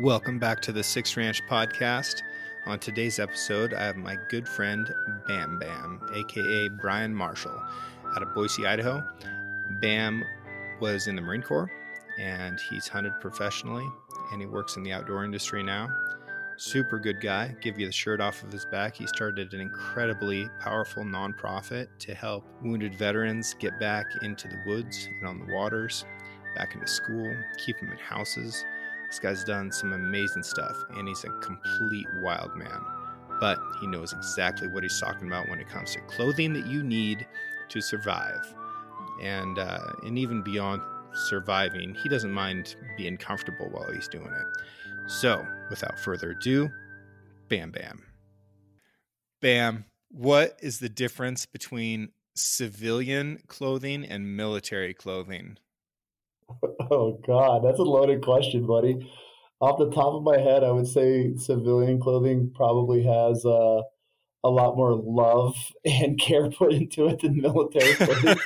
Welcome back to the Six Ranch podcast. On today's episode, I have my good friend Bam Bam, aka Brian Marshall, out of Boise, Idaho. Bam was in the Marine Corps and he's hunted professionally and he works in the outdoor industry now. Super good guy, give you the shirt off of his back. He started an incredibly powerful nonprofit to help wounded veterans get back into the woods and on the waters, back into school, keep them in houses. This guy's done some amazing stuff and he's a complete wild man. But he knows exactly what he's talking about when it comes to clothing that you need to survive. And uh, and even beyond surviving, he doesn't mind being comfortable while he's doing it. So, without further ado, Bam Bam. Bam, what is the difference between civilian clothing and military clothing? Oh God, that's a loaded question, buddy. Off the top of my head, I would say civilian clothing probably has uh, a lot more love and care put into it than military clothing.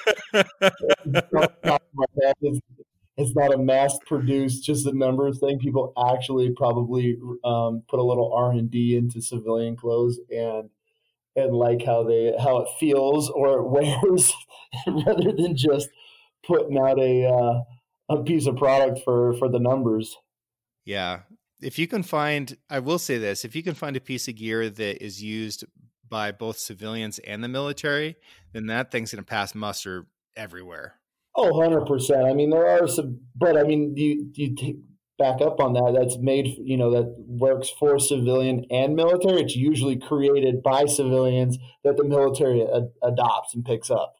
it's, it's not a mass produced, just a numbers thing. People actually probably um, put a little R and D into civilian clothes and and like how they how it feels or it wears, rather than just putting out a uh, a piece of product for for the numbers. Yeah, if you can find, I will say this: if you can find a piece of gear that is used by both civilians and the military, then that thing's going to pass muster everywhere. Oh, 100%. I mean, there are some, but I mean, you, you take back up on that. That's made, you know, that works for civilian and military. It's usually created by civilians that the military ad- adopts and picks up,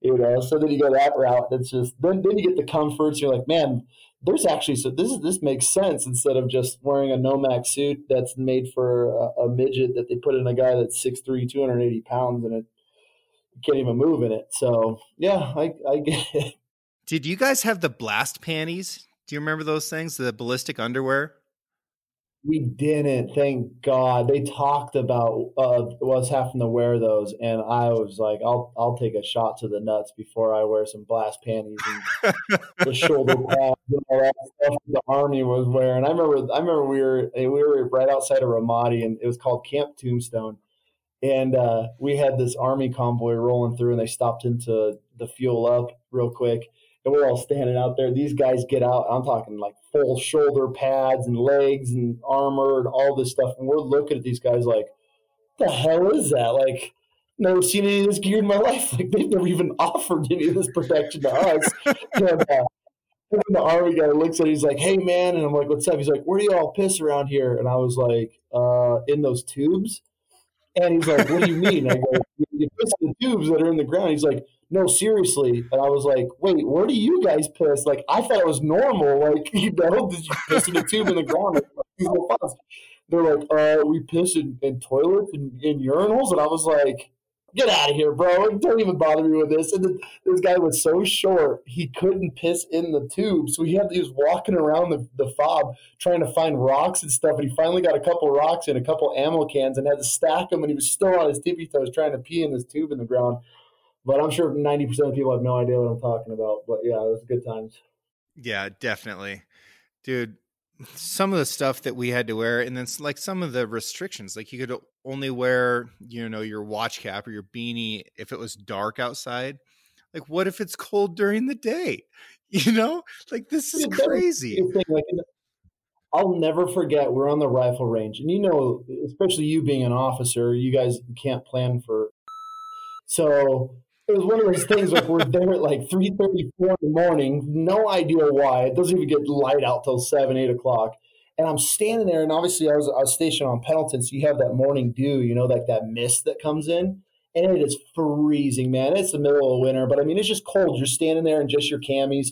you know, so then you go that route. It's just, then, then you get the comforts. You're like, man, there's actually so this is this makes sense instead of just wearing a Nomex suit that's made for a, a midget that they put in a guy that's 6'3", 280 pounds and it can't even move in it. So yeah, I, I get it. Did you guys have the blast panties? Do you remember those things? The ballistic underwear? We didn't, thank God. They talked about uh, us having to wear those, and I was like, "I'll I'll take a shot to the nuts before I wear some blast panties and the shoulder pads and all that stuff the army was wearing." I remember, I remember we were we were right outside of Ramadi, and it was called Camp Tombstone, and uh, we had this army convoy rolling through, and they stopped into the fuel up real quick, and we're all standing out there. These guys get out. I'm talking like full shoulder pads and legs and armor and all this stuff. And we're looking at these guys like, the hell is that? Like, never seen any of this gear in my life. Like, they've never even offered any of this protection to us. and, uh, the army guy looks at it, he's like, hey, man. And I'm like, what's up? He's like, where do you all piss around here? And I was like, uh, in those tubes. And he's like, what do you mean? I go, you piss in the tubes that are in the ground. He's like, no, seriously. And I was like, wait, where do you guys piss? Like, I thought it was normal. Like, you know, did you piss in a tube in the ground? They're like, uh, we piss in, in toilets and in urinals. And I was like, get out of here, bro. Don't even bother me with this. And the, this guy was so short, he couldn't piss in the tube. So he had he was walking around the, the fob trying to find rocks and stuff. And he finally got a couple rocks and a couple ammo cans and had to stack them. And he was still on his tippy toes trying to pee in this tube in the ground. But I'm sure 90% of people have no idea what I'm talking about. But yeah, it was good times. Yeah, definitely. Dude, some of the stuff that we had to wear and then like some of the restrictions like you could only wear you know your watch cap or your beanie if it was dark outside like what if it's cold during the day you know like this is crazy i'll never forget we're on the rifle range and you know especially you being an officer you guys can't plan for so it was one of those things like we're there at like 3.34 in the morning no idea why. It doesn't even get light out till 7 8 o'clock. And i'm standing there and obviously i was, I was stationed on pendleton so you have that morning dew you know like that mist that comes in. And it is freezing man. It's the middle of winter but i mean it's just cold. You're standing there in just your camis.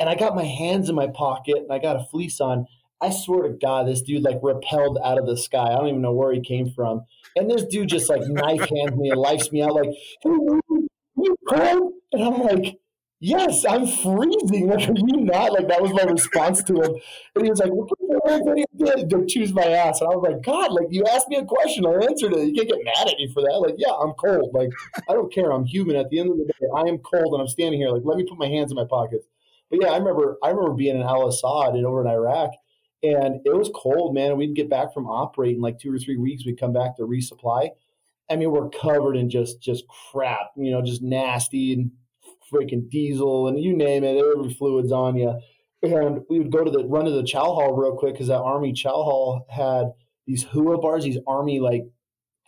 And i got my hands in my pocket and i got a fleece on. I swear to god this dude like repelled out of the sky. I don't even know where he came from. And this dude just like knife hands me and lifes me out like hey, you cold? And I'm like, yes, I'm freezing. Like, are you not? Like, that was my response to him. And he was like, well, did to choose my ass. And I was like, God, like, you asked me a question. I answered it. You can't get mad at me for that. Like, yeah, I'm cold. Like, I don't care. I'm human. At the end of the day, I am cold and I'm standing here. Like, let me put my hands in my pockets. But yeah, I remember, I remember being in Al Asad and over in Iraq. And it was cold, man. We'd get back from operating like two or three weeks. We'd come back to resupply. I mean, we're covered in just just crap, you know, just nasty and freaking diesel and you name it, every fluid's on you. And we would go to the run to the chow hall real quick because that army chow hall had these HOOAH bars, these army like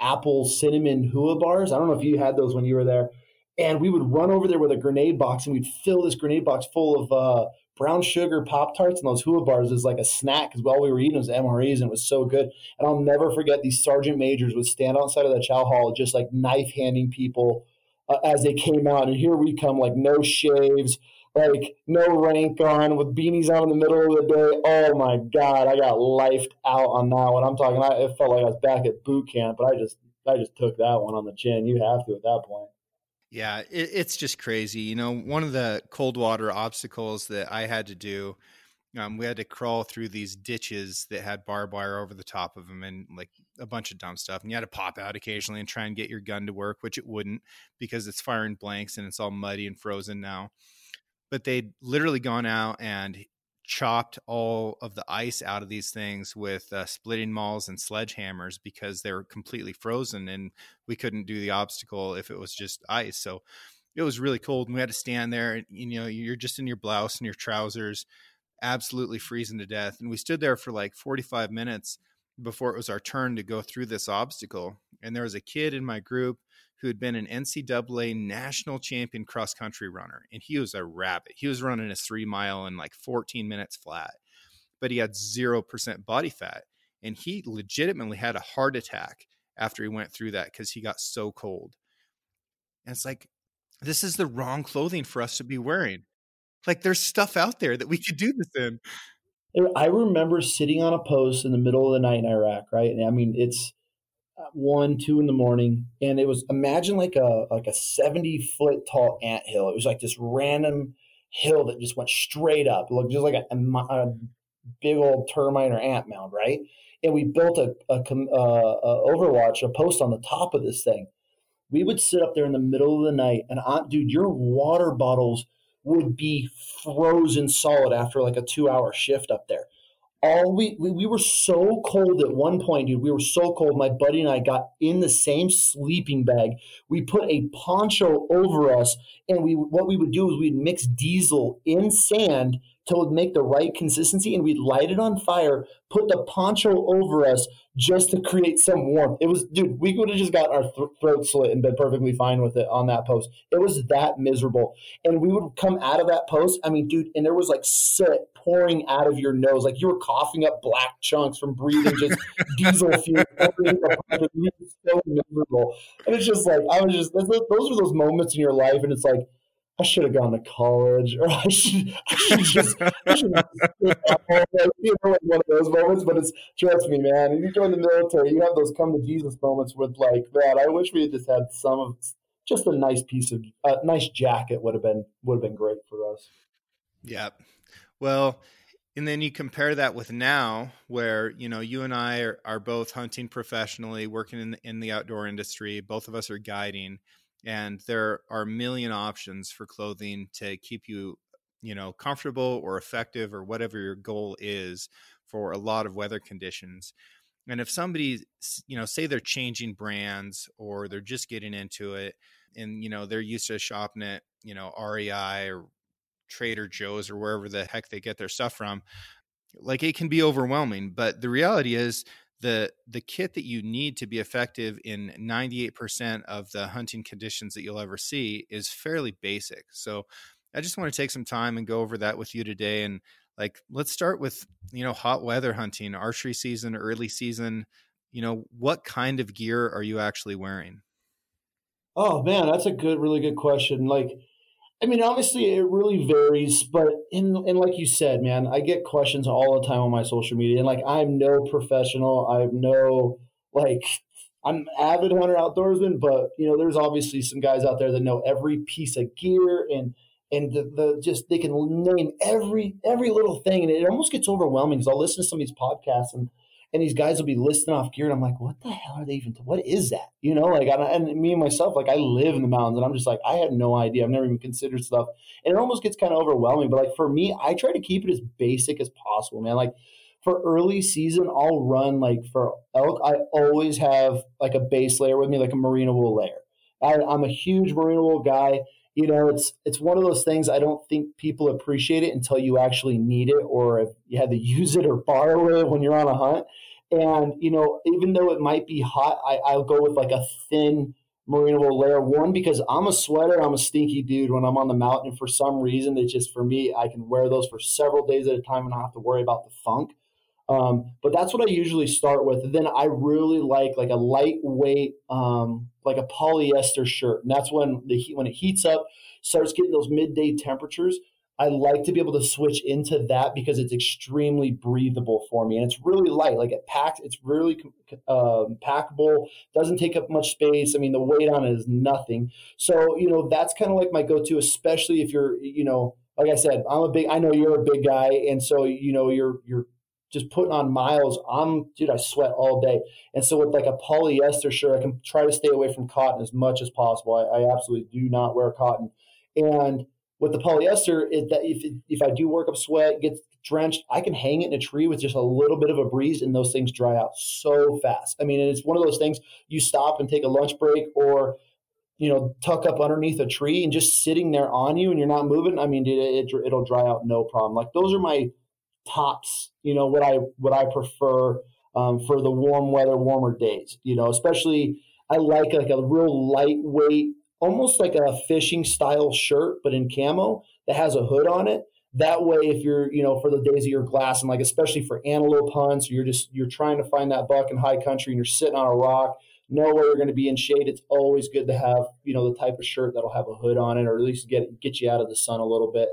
apple cinnamon HOOAH bars. I don't know if you had those when you were there. And we would run over there with a grenade box and we'd fill this grenade box full of uh, brown sugar Pop Tarts and those hula bars is like a snack because all we were eating was MREs and it was so good. And I'll never forget these sergeant majors would stand outside of the chow hall just like knife handing people uh, as they came out. And here we come, like no shaves, like no rank on, with beanies on in the middle of the day. Oh my god, I got lifed out on that one. I'm talking. I, it felt like I was back at boot camp, but I just I just took that one on the chin. You have to at that point. Yeah, it, it's just crazy. You know, one of the cold water obstacles that I had to do, um, we had to crawl through these ditches that had barbed wire over the top of them and like a bunch of dumb stuff. And you had to pop out occasionally and try and get your gun to work, which it wouldn't because it's firing blanks and it's all muddy and frozen now. But they'd literally gone out and chopped all of the ice out of these things with uh, splitting mauls and sledgehammers because they were completely frozen and we couldn't do the obstacle if it was just ice. So it was really cold and we had to stand there and you know you're just in your blouse and your trousers absolutely freezing to death and we stood there for like 45 minutes before it was our turn to go through this obstacle and there was a kid in my group who had been an NCAA national champion cross country runner. And he was a rabbit. He was running a three mile in like 14 minutes flat, but he had 0% body fat. And he legitimately had a heart attack after he went through that because he got so cold. And it's like, this is the wrong clothing for us to be wearing. Like, there's stuff out there that we could do this in. I remember sitting on a post in the middle of the night in Iraq, right? And I mean, it's one, two in the morning, and it was imagine like a like a seventy foot tall ant hill. It was like this random hill that just went straight up, looked just like a, a, big old termite or ant mound, right? And we built a, a, a, a Overwatch, a post on the top of this thing. We would sit up there in the middle of the night, and uh, dude, your water bottles would be frozen solid after like a two hour shift up there all we, we, we were so cold at one point, dude. We were so cold. My buddy and I got in the same sleeping bag. We put a poncho over us, and we what we would do is we'd mix diesel in sand to make the right consistency, and we'd light it on fire, put the poncho over us just to create some warmth. It was, dude, we would have just got our th- throat slit and been perfectly fine with it on that post. It was that miserable. And we would come out of that post, I mean, dude, and there was like soot pouring out of your nose. Like you were coughing up black chunks from breathing just diesel fuel. so miserable. And it's just like, I was just, those are those moments in your life, and it's like, I should have gone to college, or I should, I should just, I should you know, like one of those moments. But it's trust me, man. If you join the military, you have those come to Jesus moments with like that. I wish we had just had some of just a nice piece of a uh, nice jacket would have been would have been great for us. Yeah, well, and then you compare that with now, where you know you and I are, are both hunting professionally, working in the, in the outdoor industry. Both of us are guiding and there are a million options for clothing to keep you you know comfortable or effective or whatever your goal is for a lot of weather conditions. And if somebody you know say they're changing brands or they're just getting into it and you know they're used to shopping at you know REI or Trader Joe's or wherever the heck they get their stuff from like it can be overwhelming. But the reality is the the kit that you need to be effective in 98% of the hunting conditions that you'll ever see is fairly basic. So I just want to take some time and go over that with you today and like let's start with you know hot weather hunting, archery season, early season, you know, what kind of gear are you actually wearing? Oh man, that's a good really good question. Like I mean, obviously, it really varies, but in and like you said, man, I get questions all the time on my social media, and like I'm no professional, I'm no like I'm avid hunter outdoorsman, but you know, there's obviously some guys out there that know every piece of gear and and the, the just they can name every every little thing, and it almost gets overwhelming because I'll listen to some of these podcasts and and these guys will be listing off gear, and I'm like, what the hell are they even? What is that? You know, like, and me and myself, like, I live in the mountains, and I'm just like, I had no idea. I've never even considered stuff, and it almost gets kind of overwhelming. But like for me, I try to keep it as basic as possible, man. Like for early season, I'll run like for elk. I always have like a base layer with me, like a merino wool layer. I, I'm a huge merino wool guy. You know, it's it's one of those things. I don't think people appreciate it until you actually need it, or if you had to use it or borrow it when you're on a hunt. And you know, even though it might be hot, I, I'll go with like a thin merino layer. One because I'm a sweater, I'm a stinky dude when I'm on the mountain. And For some reason, it's just for me, I can wear those for several days at a time and not have to worry about the funk. Um, but that's what I usually start with. Then I really like like a lightweight, um, like a polyester shirt, and that's when the heat when it heats up, starts getting those midday temperatures. I like to be able to switch into that because it's extremely breathable for me, and it's really light. Like it packs, it's really um, packable. Doesn't take up much space. I mean, the weight on it is nothing. So you know that's kind of like my go-to, especially if you're you know like I said, I'm a big. I know you're a big guy, and so you know you're you're just putting on miles. I'm, dude, I sweat all day. And so with like a polyester shirt, I can try to stay away from cotton as much as possible. I, I absolutely do not wear cotton. And with the polyester, it, that if, if I do work up sweat, gets drenched, I can hang it in a tree with just a little bit of a breeze and those things dry out so fast. I mean, it's one of those things you stop and take a lunch break or, you know, tuck up underneath a tree and just sitting there on you and you're not moving. I mean, it, it, it'll dry out no problem. Like those are my tops. You know what I what I prefer um, for the warm weather, warmer days. You know, especially I like like a real lightweight, almost like a fishing style shirt, but in camo that has a hood on it. That way, if you're, you know, for the days of your glass and like especially for antelope hunts, you're just you're trying to find that buck in high country and you're sitting on a rock, know where you're going to be in shade. It's always good to have, you know, the type of shirt that'll have a hood on it, or at least get get you out of the sun a little bit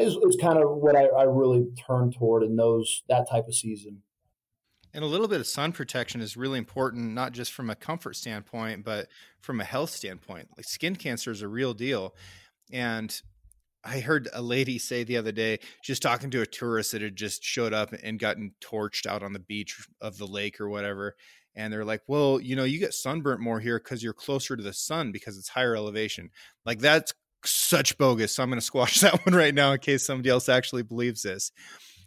is, is kind of what I, I really turn toward in those that type of season. And a little bit of sun protection is really important, not just from a comfort standpoint, but from a health standpoint. Like skin cancer is a real deal. And I heard a lady say the other day, just talking to a tourist that had just showed up and gotten torched out on the beach of the lake or whatever. And they're like, well, you know, you get sunburnt more here because you're closer to the sun because it's higher elevation. Like that's such bogus. So I'm going to squash that one right now in case somebody else actually believes this.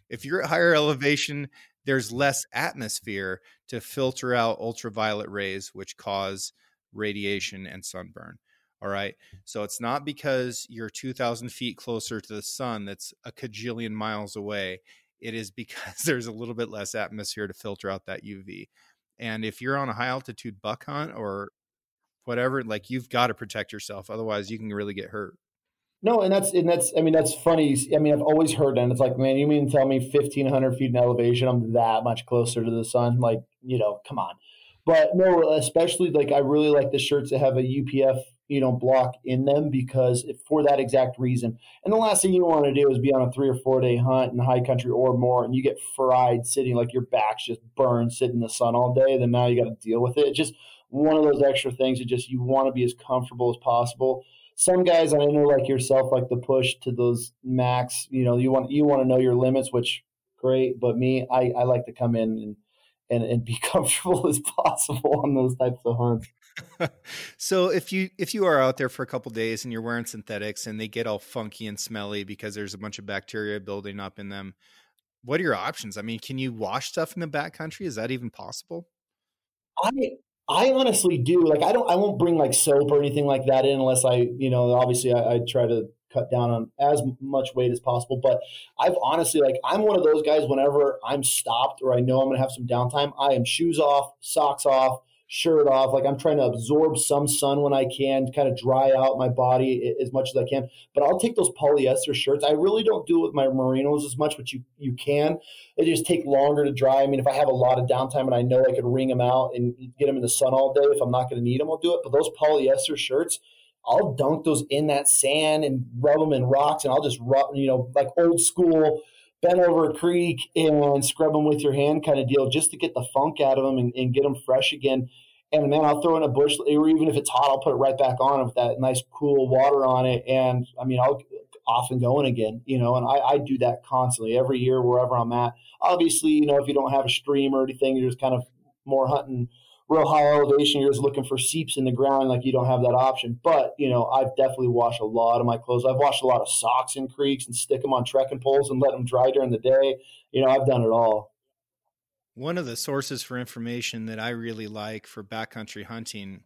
If you're at higher elevation, there's less atmosphere to filter out ultraviolet rays, which cause radiation and sunburn. All right. So it's not because you're 2,000 feet closer to the sun that's a cajillion miles away. It is because there's a little bit less atmosphere to filter out that UV. And if you're on a high altitude buck hunt or whatever like you've got to protect yourself otherwise you can really get hurt. No and that's and that's i mean that's funny i mean i've always heard that it's like man you mean tell me 1500 feet in elevation i'm that much closer to the sun? Like you know come on. But no especially like i really like the shirts that have a upf you know block in them because for that exact reason. And the last thing you want to do is be on a three or four day hunt in high country or more and you get fried sitting like your back's just burned sitting in the sun all day then now you got to deal with it. it just one of those extra things that just you want to be as comfortable as possible. Some guys I know like yourself like to push to those max, you know, you want you want to know your limits, which great, but me, I, I like to come in and and, and be comfortable as possible on those types of hunts. so if you if you are out there for a couple days and you're wearing synthetics and they get all funky and smelly because there's a bunch of bacteria building up in them, what are your options? I mean, can you wash stuff in the backcountry? Is that even possible? I I honestly do. Like, I don't, I won't bring like soap or anything like that in unless I, you know, obviously I, I try to cut down on as much weight as possible. But I've honestly, like, I'm one of those guys whenever I'm stopped or I know I'm going to have some downtime, I am shoes off, socks off, shirt off. Like I'm trying to absorb some sun when I can, kind of dry out my body as much as I can. But I'll take those polyester shirts. I really don't do it with my merinos as much, but you you can. They just take longer to dry. I mean, if I have a lot of downtime and I know I could wring them out and get them in the sun all day, if I'm not going to need them, I'll do it. But those polyester shirts. I'll dunk those in that sand and rub them in rocks, and I'll just rub, you know, like old school bend over a creek and scrub them with your hand kind of deal just to get the funk out of them and, and get them fresh again. And man, I'll throw in a bush, or even if it's hot, I'll put it right back on with that nice cool water on it. And I mean, I'll off and going again, you know, and I, I do that constantly every year wherever I'm at. Obviously, you know, if you don't have a stream or anything, you're just kind of more hunting real high elevation, you're just looking for seeps in the ground, like you don't have that option. But you know, I've definitely washed a lot of my clothes. I've washed a lot of socks in creeks and stick them on trekking poles and let them dry during the day. You know, I've done it all. One of the sources for information that I really like for backcountry hunting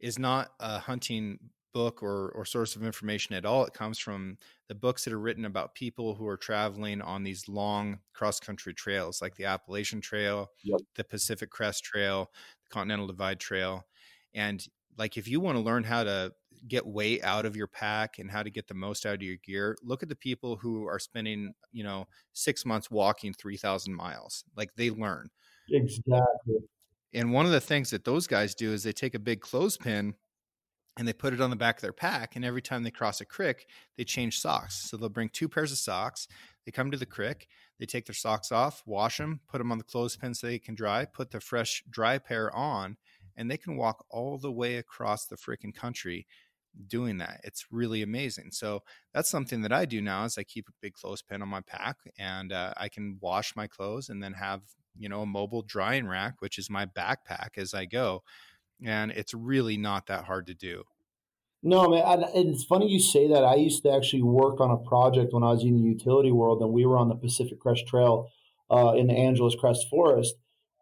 is not a hunting book or, or source of information at all. It comes from the books that are written about people who are traveling on these long cross country trails, like the Appalachian Trail, yep. the Pacific Crest Trail, Continental Divide Trail. And like if you want to learn how to get weight out of your pack and how to get the most out of your gear look at the people who are spending you know six months walking 3000 miles. Like they learn. Exactly. And one of the things that those guys do is they take a big clothespin and they put it on the back of their pack and every time they cross a creek they change socks. So they'll bring two pairs of socks they come to the creek they take their socks off wash them put them on the clothespin so they can dry put the fresh dry pair on and they can walk all the way across the freaking country doing that. It's really amazing. So that's something that I do now is I keep a big clothespin on my pack and uh, I can wash my clothes and then have, you know, a mobile drying rack, which is my backpack as I go. And it's really not that hard to do. No, man, and it's funny you say that. I used to actually work on a project when I was in the utility world, and we were on the Pacific Crest Trail uh, in the Angeles Crest Forest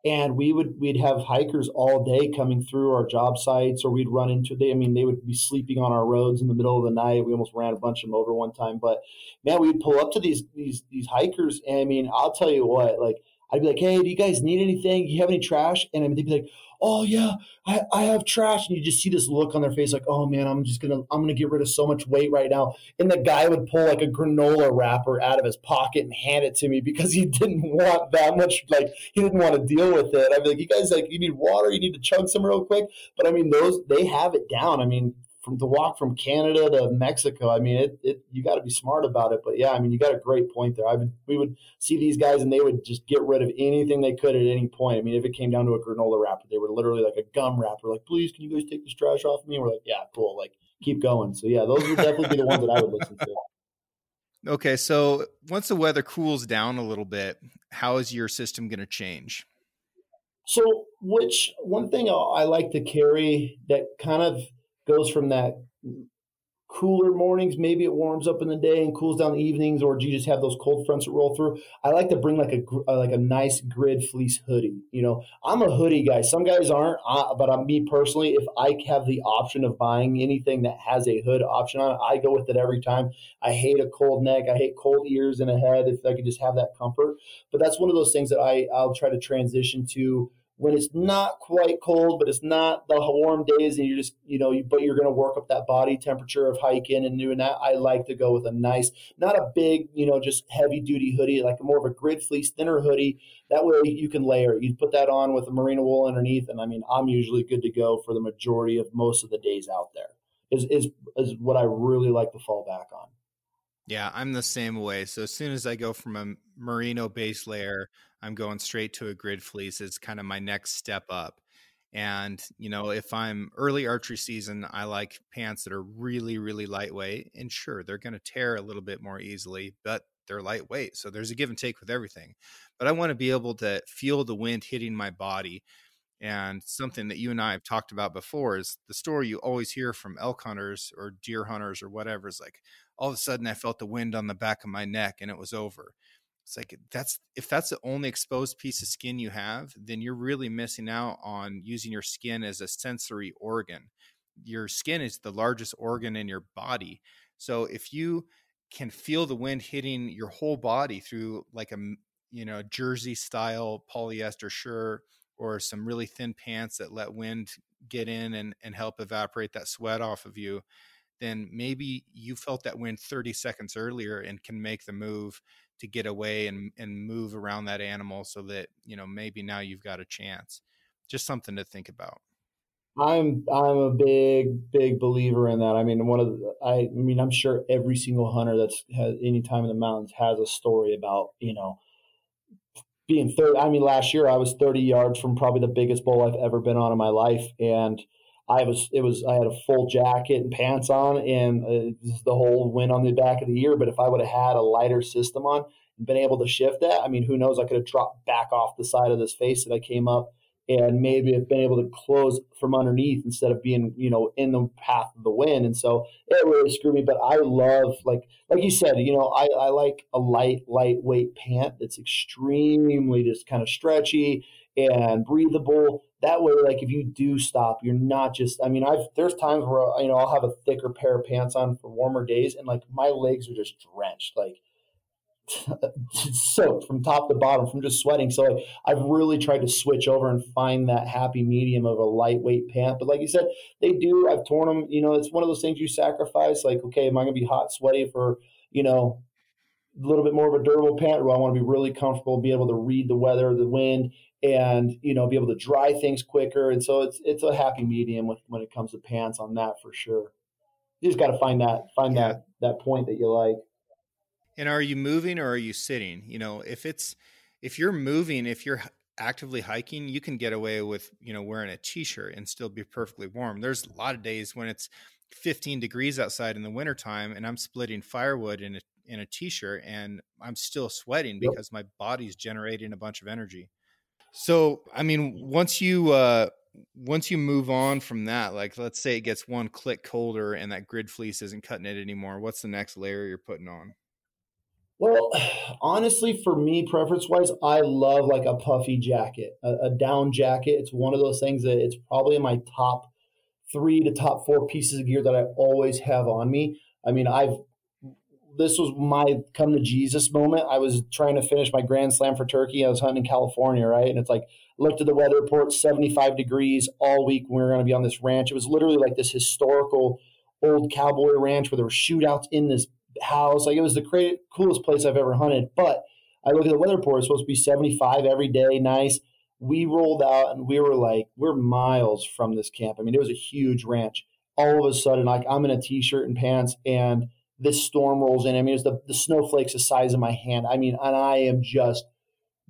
and we would we'd have hikers all day coming through our job sites or we'd run into they i mean they would be sleeping on our roads in the middle of the night. We almost ran a bunch of them over one time but man we'd pull up to these these these hikers and i mean i'll tell you what like i'd be like hey do you guys need anything? Do you have any trash? And I mean, they'd be like oh yeah, I, I have trash. And you just see this look on their face like, oh man, I'm just gonna I'm gonna get rid of so much weight right now. And the guy would pull like a granola wrapper out of his pocket and hand it to me because he didn't want that much like he didn't want to deal with it. I'd be like, you guys like you need water, you need to chug some real quick. But I mean those they have it down. I mean, from to walk from Canada to Mexico. I mean, it, it you got to be smart about it. But yeah, I mean, you got a great point there. I would we would see these guys and they would just get rid of anything they could at any point. I mean, if it came down to a granola wrapper, they were literally like a gum wrapper. Like, please, can you guys take this trash off of me? And we're like, yeah, cool. Like, keep going. So yeah, those would definitely be the ones that I would listen to. Okay, so once the weather cools down a little bit, how is your system going to change? So, which one thing I like to carry that kind of goes from that cooler mornings, maybe it warms up in the day and cools down the evenings, or do you just have those cold fronts that roll through? I like to bring like a like a nice grid fleece hoodie. You know, I'm a hoodie guy. Some guys aren't, uh, but I'm me personally. If I have the option of buying anything that has a hood option on it, I go with it every time. I hate a cold neck. I hate cold ears and a head. If I could just have that comfort, but that's one of those things that I I'll try to transition to when it's not quite cold, but it's not the warm days, and you're just, you know, you, but you're going to work up that body temperature of hiking and doing that. I like to go with a nice, not a big, you know, just heavy duty hoodie, like more of a grid fleece, thinner hoodie. That way you can layer. You put that on with a merino wool underneath, and I mean, I'm usually good to go for the majority of most of the days out there. Is is is what I really like to fall back on. Yeah, I'm the same way. So as soon as I go from a merino base layer I'm going straight to a grid fleece It's kind of my next step up. And, you know, if I'm early archery season, I like pants that are really, really lightweight. And sure, they're going to tear a little bit more easily, but they're lightweight. So there's a give and take with everything. But I want to be able to feel the wind hitting my body. And something that you and I have talked about before is the story you always hear from elk hunters or deer hunters or whatever is like, all of a sudden I felt the wind on the back of my neck and it was over. It's like that's if that's the only exposed piece of skin you have, then you're really missing out on using your skin as a sensory organ. Your skin is the largest organ in your body. So if you can feel the wind hitting your whole body through like a you know jersey style polyester shirt or some really thin pants that let wind get in and, and help evaporate that sweat off of you then maybe you felt that wind 30 seconds earlier and can make the move to get away and and move around that animal so that you know maybe now you've got a chance. Just something to think about. I'm i'm a big big believer in that. I mean one of the, i i mean i'm sure every single hunter that's has any time in the mountains has a story about you know being third i mean last year i was 30 yards from probably the biggest bull i've ever been on in my life. And I was it was I had a full jacket and pants on, and uh, the whole wind on the back of the ear. But if I would have had a lighter system on and been able to shift that, I mean, who knows? I could have dropped back off the side of this face that I came up and maybe have been able to close from underneath instead of being, you know, in the path of the wind. And so it really screwed me. But I love, like, like you said, you know, I, I like a light, lightweight pant that's extremely just kind of stretchy and breathable. That way, like if you do stop, you're not just. I mean, I've there's times where uh, you know I'll have a thicker pair of pants on for warmer days, and like my legs are just drenched. Like soaked from top to bottom from just sweating. So like, I've really tried to switch over and find that happy medium of a lightweight pant. But like you said, they do. I've torn them. You know, it's one of those things you sacrifice. Like, okay, am I going to be hot, sweaty for you know a little bit more of a durable pant, or I want to be really comfortable, be able to read the weather, the wind, and you know, be able to dry things quicker. And so it's it's a happy medium with when it comes to pants on that for sure. You just got to find that find yeah. that that point that you like. And are you moving or are you sitting? You know, if it's if you're moving, if you're actively hiking, you can get away with, you know, wearing a t-shirt and still be perfectly warm. There's a lot of days when it's 15 degrees outside in the wintertime and I'm splitting firewood in a in a t-shirt and I'm still sweating because yep. my body's generating a bunch of energy. So, I mean, once you uh once you move on from that, like let's say it gets one click colder and that grid fleece isn't cutting it anymore, what's the next layer you're putting on? Well, honestly, for me, preference wise, I love like a puffy jacket, a, a, down jacket. It's one of those things that it's probably in my top three to top four pieces of gear that I always have on me. I mean, I've this was my come to Jesus moment. I was trying to finish my Grand Slam for Turkey. I was hunting in California, right? And it's like looked at the weather report, 75 degrees all week. We were going to be on this ranch. It was literally like this historical old cowboy ranch where there were shootouts in this house. Like it was the great, coolest place I've ever hunted. But I look at the weather report; it's supposed to be 75 every day, nice. We rolled out and we were like, we're miles from this camp. I mean, it was a huge ranch. All of a sudden, like I'm in a t-shirt and pants, and this storm rolls in. I mean, it's the the snowflakes the size of my hand. I mean, and I am just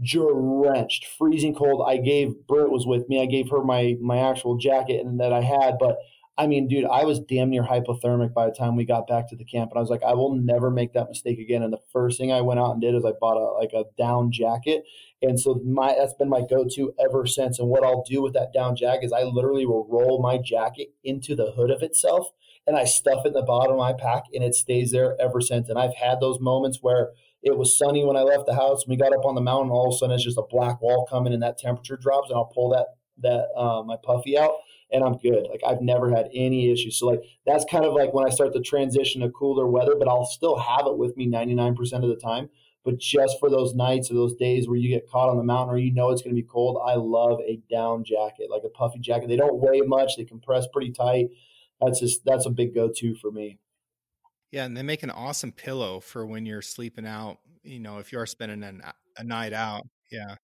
drenched, freezing cold. I gave Britt was with me. I gave her my my actual jacket and that I had, but I mean, dude, I was damn near hypothermic by the time we got back to the camp, and I was like, I will never make that mistake again. And the first thing I went out and did is I bought a like a down jacket, and so my that's been my go-to ever since. And what I'll do with that down jacket is I literally will roll my jacket into the hood of itself, and I stuff it in the bottom of my pack, and it stays there ever since. And I've had those moments where it was sunny when I left the house, and we got up on the mountain, all of a sudden it's just a black wall coming, and that temperature drops, and I'll pull that that uh, my puffy out and I'm good. Like I've never had any issues. So like that's kind of like when I start to transition to cooler weather, but I'll still have it with me 99% of the time. But just for those nights or those days where you get caught on the mountain or you know it's going to be cold, I love a down jacket, like a puffy jacket. They don't weigh much, they compress pretty tight. That's just that's a big go-to for me. Yeah, and they make an awesome pillow for when you're sleeping out. You know, if you are spending an, a night out. Yeah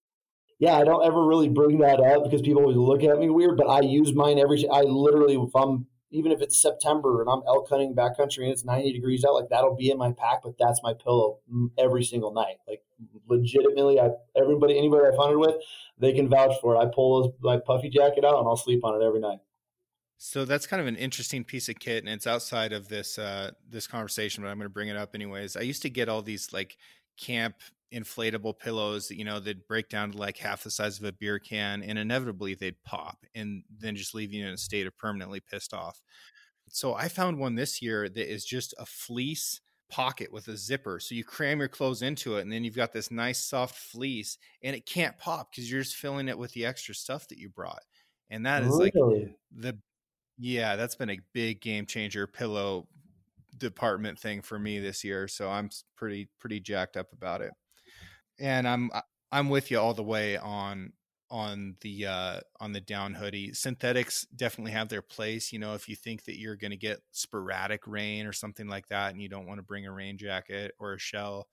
yeah, I don't ever really bring that up because people always look at me weird, but I use mine every, I literally, if I'm, even if it's September and I'm elk hunting backcountry and it's 90 degrees out, like that'll be in my pack, but that's my pillow every single night. Like legitimately, I, everybody, anybody I've hunted with, they can vouch for it. I pull those, my puffy jacket out and I'll sleep on it every night. So that's kind of an interesting piece of kit, and it's outside of this uh, this conversation, but I'm going to bring it up anyways. I used to get all these like camp inflatable pillows that you know they'd break down to like half the size of a beer can and inevitably they'd pop and then just leave you in a state of permanently pissed off so i found one this year that is just a fleece pocket with a zipper so you cram your clothes into it and then you've got this nice soft fleece and it can't pop because you're just filling it with the extra stuff that you brought and that is really? like the yeah that's been a big game changer pillow department thing for me this year so i'm pretty pretty jacked up about it and I'm I'm with you all the way on on the uh, on the down hoodie. Synthetics definitely have their place. You know, if you think that you're going to get sporadic rain or something like that, and you don't want to bring a rain jacket or a shell,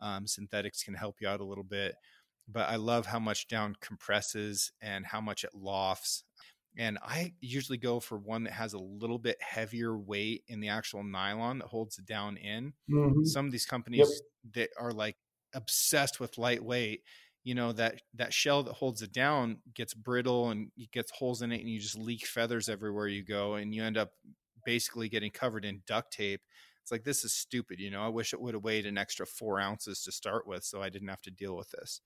um, synthetics can help you out a little bit. But I love how much down compresses and how much it lofts. And I usually go for one that has a little bit heavier weight in the actual nylon that holds it down in. Mm-hmm. Some of these companies yep. that are like obsessed with lightweight you know that that shell that holds it down gets brittle and it gets holes in it and you just leak feathers everywhere you go and you end up basically getting covered in duct tape it's like this is stupid you know i wish it would have weighed an extra four ounces to start with so i didn't have to deal with this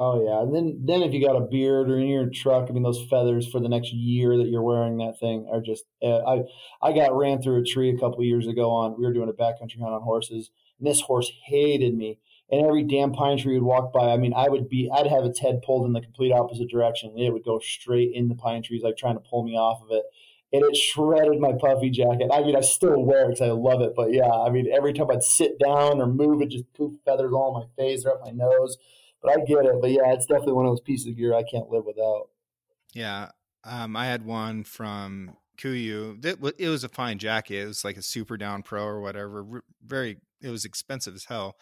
Oh yeah, and then then if you got a beard or in your truck, I mean those feathers for the next year that you're wearing that thing are just. Uh, I I got ran through a tree a couple years ago on we were doing a backcountry hunt on horses, and this horse hated me. And every damn pine tree would walk by, I mean, I would be, I'd have its head pulled in the complete opposite direction, and it would go straight in the pine trees, like trying to pull me off of it and it shredded my puffy jacket. I mean, I still wear it because I love it, but yeah, I mean, every time I'd sit down or move, it just poof feathers all on my face or up my nose. But I get it. But yeah, it's definitely one of those pieces of gear I can't live without. Yeah, um, I had one from Kuiu. It was a fine jacket. It was like a Super Down Pro or whatever. Very, it was expensive as hell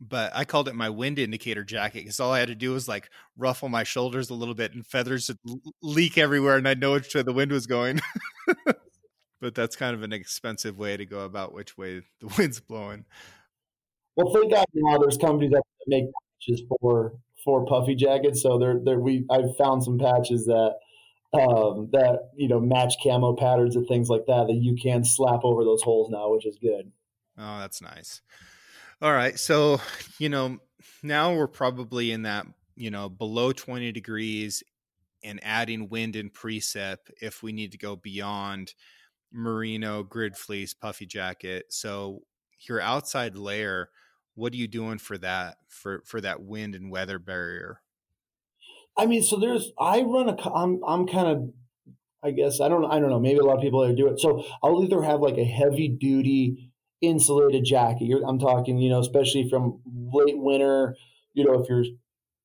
but I called it my wind indicator jacket because all I had to do was like ruffle my shoulders a little bit and feathers would leak everywhere and I'd know which way the wind was going. but that's kind of an expensive way to go about which way the wind's blowing. Well, thank God now there's companies that make patches for for puffy jackets. So there, there we I've found some patches that um, that you know match camo patterns and things like that that you can slap over those holes now, which is good. Oh, that's nice. All right. So, you know, now we're probably in that, you know, below 20 degrees and adding wind and precip if we need to go beyond merino, grid fleece, puffy jacket. So, your outside layer, what are you doing for that for for that wind and weather barrier? I mean, so there's I run a I'm I'm kind of I guess I don't I don't know, maybe a lot of people that do it. So, I'll either have like a heavy duty insulated jacket. You're, I'm talking, you know, especially from late winter, you know, if you're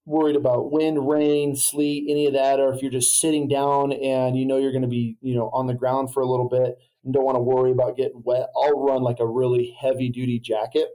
worried about wind, rain, sleet, any of that, or if you're just sitting down and you know you're going to be, you know, on the ground for a little bit and don't want to worry about getting wet, I'll run like a really heavy duty jacket.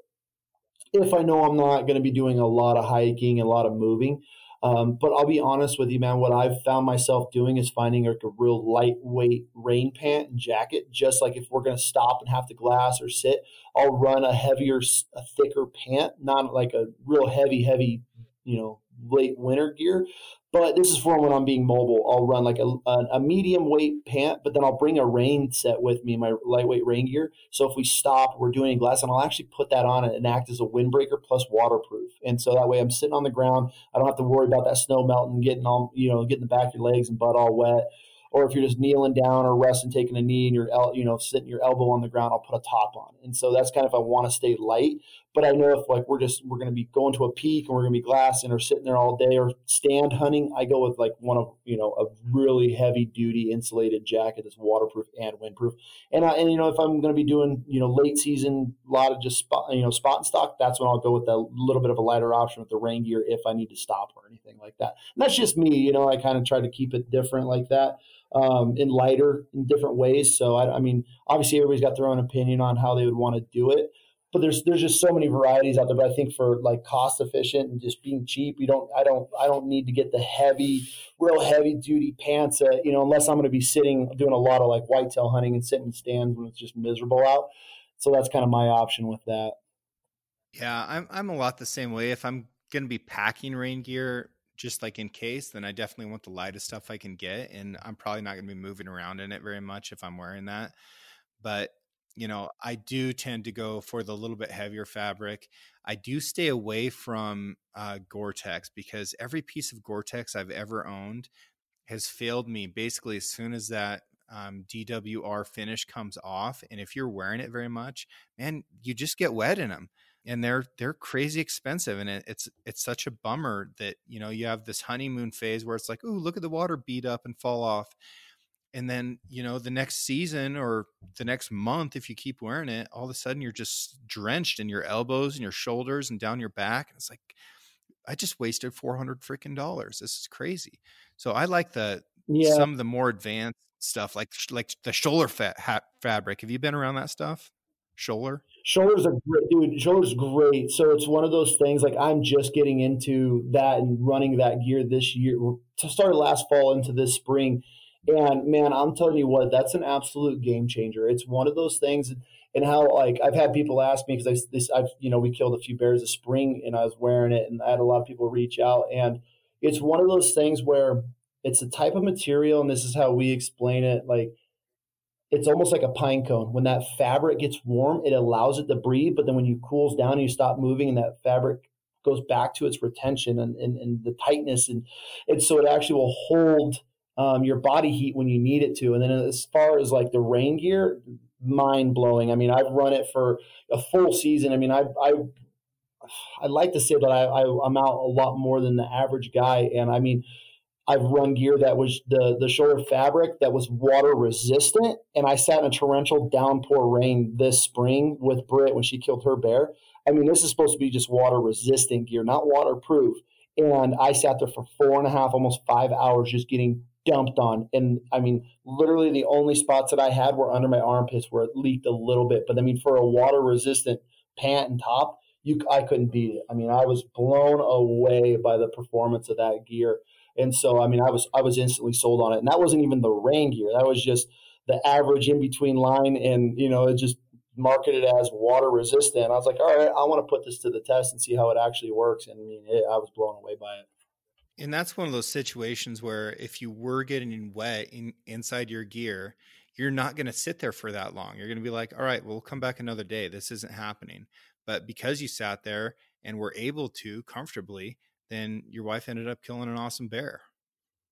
If I know I'm not going to be doing a lot of hiking and a lot of moving, um, but I'll be honest with you, man. What I've found myself doing is finding like a real lightweight rain pant and jacket. Just like if we're going to stop and have to glass or sit, I'll run a heavier, a thicker pant, not like a real heavy, heavy, you know, late winter gear. But this is for when I'm being mobile. I'll run like a, a, a, medium weight pant, but then I'll bring a rain set with me, my lightweight rain gear. So if we stop, we're doing glass, and I'll actually put that on and act as a windbreaker plus waterproof. And so that way I'm sitting on the ground. I don't have to worry about that snow melting, getting all, you know, getting the back of your legs and butt all wet or if you're just kneeling down or resting, taking a knee, and you're you know sitting your elbow on the ground, I'll put a top on. And so that's kind of if I want to stay light. But I know if like we're just we're going to be going to a peak and we're going to be glassing or sitting there all day or stand hunting, I go with like one of you know a really heavy duty insulated jacket that's waterproof and windproof. And I, and you know if I'm going to be doing you know late season a lot of just spot you know spot and stalk, that's when I'll go with a little bit of a lighter option with the rain gear if I need to stop or anything like that. And that's just me, you know. I kind of try to keep it different like that um, in lighter in different ways. So I, I, mean, obviously everybody's got their own opinion on how they would want to do it, but there's there's just so many varieties out there. But I think for like cost efficient and just being cheap, you don't I don't I don't need to get the heavy, real heavy duty pants. That, you know, unless I'm going to be sitting doing a lot of like whitetail hunting and sitting in stands when it's just miserable out. So that's kind of my option with that. Yeah, I'm I'm a lot the same way. If I'm going to be packing rain gear, just like in case, then I definitely want the lightest stuff I can get. And I'm probably not going to be moving around in it very much if I'm wearing that. But, you know, I do tend to go for the little bit heavier fabric. I do stay away from uh, Gore Tex because every piece of Gore Tex I've ever owned has failed me basically as soon as that um, DWR finish comes off. And if you're wearing it very much, man, you just get wet in them and they're they're crazy expensive and it, it's it's such a bummer that you know you have this honeymoon phase where it's like oh look at the water beat up and fall off and then you know the next season or the next month if you keep wearing it all of a sudden you're just drenched in your elbows and your shoulders and down your back And it's like i just wasted 400 freaking dollars this is crazy so i like the yeah. some of the more advanced stuff like like the Schoeller fat fabric have you been around that stuff Schoeller Schoellers are great, dude. Schoellers great. So it's one of those things. Like I'm just getting into that and running that gear this year. To start last fall into this spring, and man, I'm telling you what, that's an absolute game changer. It's one of those things, and how like I've had people ask me because I this I've you know we killed a few bears this spring and I was wearing it, and I had a lot of people reach out, and it's one of those things where it's a type of material, and this is how we explain it, like it's almost like a pine cone. When that fabric gets warm, it allows it to breathe. But then when you cools down and you stop moving and that fabric goes back to its retention and, and, and the tightness and, and so it actually will hold um, your body heat when you need it to. And then as far as like the rain gear, mind blowing. I mean, I've run it for a full season. I mean, I, I, I like to say that I, I, I'm out a lot more than the average guy. And I mean, I've run gear that was the the Schoeller fabric that was water resistant, and I sat in a torrential downpour rain this spring with Britt when she killed her bear. I mean, this is supposed to be just water resistant gear, not waterproof. And I sat there for four and a half, almost five hours, just getting dumped on. And I mean, literally the only spots that I had were under my armpits where it leaked a little bit. But I mean, for a water resistant pant and top, you I couldn't beat it. I mean, I was blown away by the performance of that gear. And so, I mean, I was I was instantly sold on it. And that wasn't even the rain gear. That was just the average in between line, and you know, it just marketed as water resistant. I was like, all right, I want to put this to the test and see how it actually works. And I mean, it, I was blown away by it. And that's one of those situations where if you were getting wet in, inside your gear, you're not going to sit there for that long. You're going to be like, all right, we'll come back another day. This isn't happening. But because you sat there and were able to comfortably, then your wife ended up killing an awesome bear.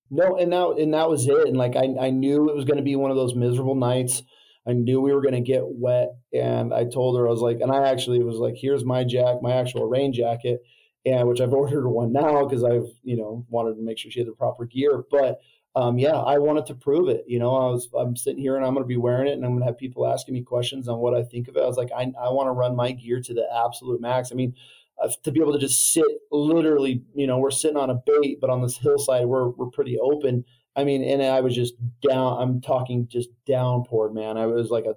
No, and that and that was it. And like I, I knew it was going to be one of those miserable nights. I knew we were going to get wet, and I told her I was like, and I actually was like, here's my jack, my actual rain jacket, and which I've ordered one now because I've you know wanted to make sure she had the proper gear. But um, yeah, I wanted to prove it. You know, I was I'm sitting here and I'm going to be wearing it, and I'm going to have people asking me questions on what I think of it. I was like, I I want to run my gear to the absolute max. I mean. Uh, to be able to just sit literally, you know, we're sitting on a bait, but on this hillside, we're, we're pretty open. I mean, and I was just down, I'm talking just downpour, man. I was like a,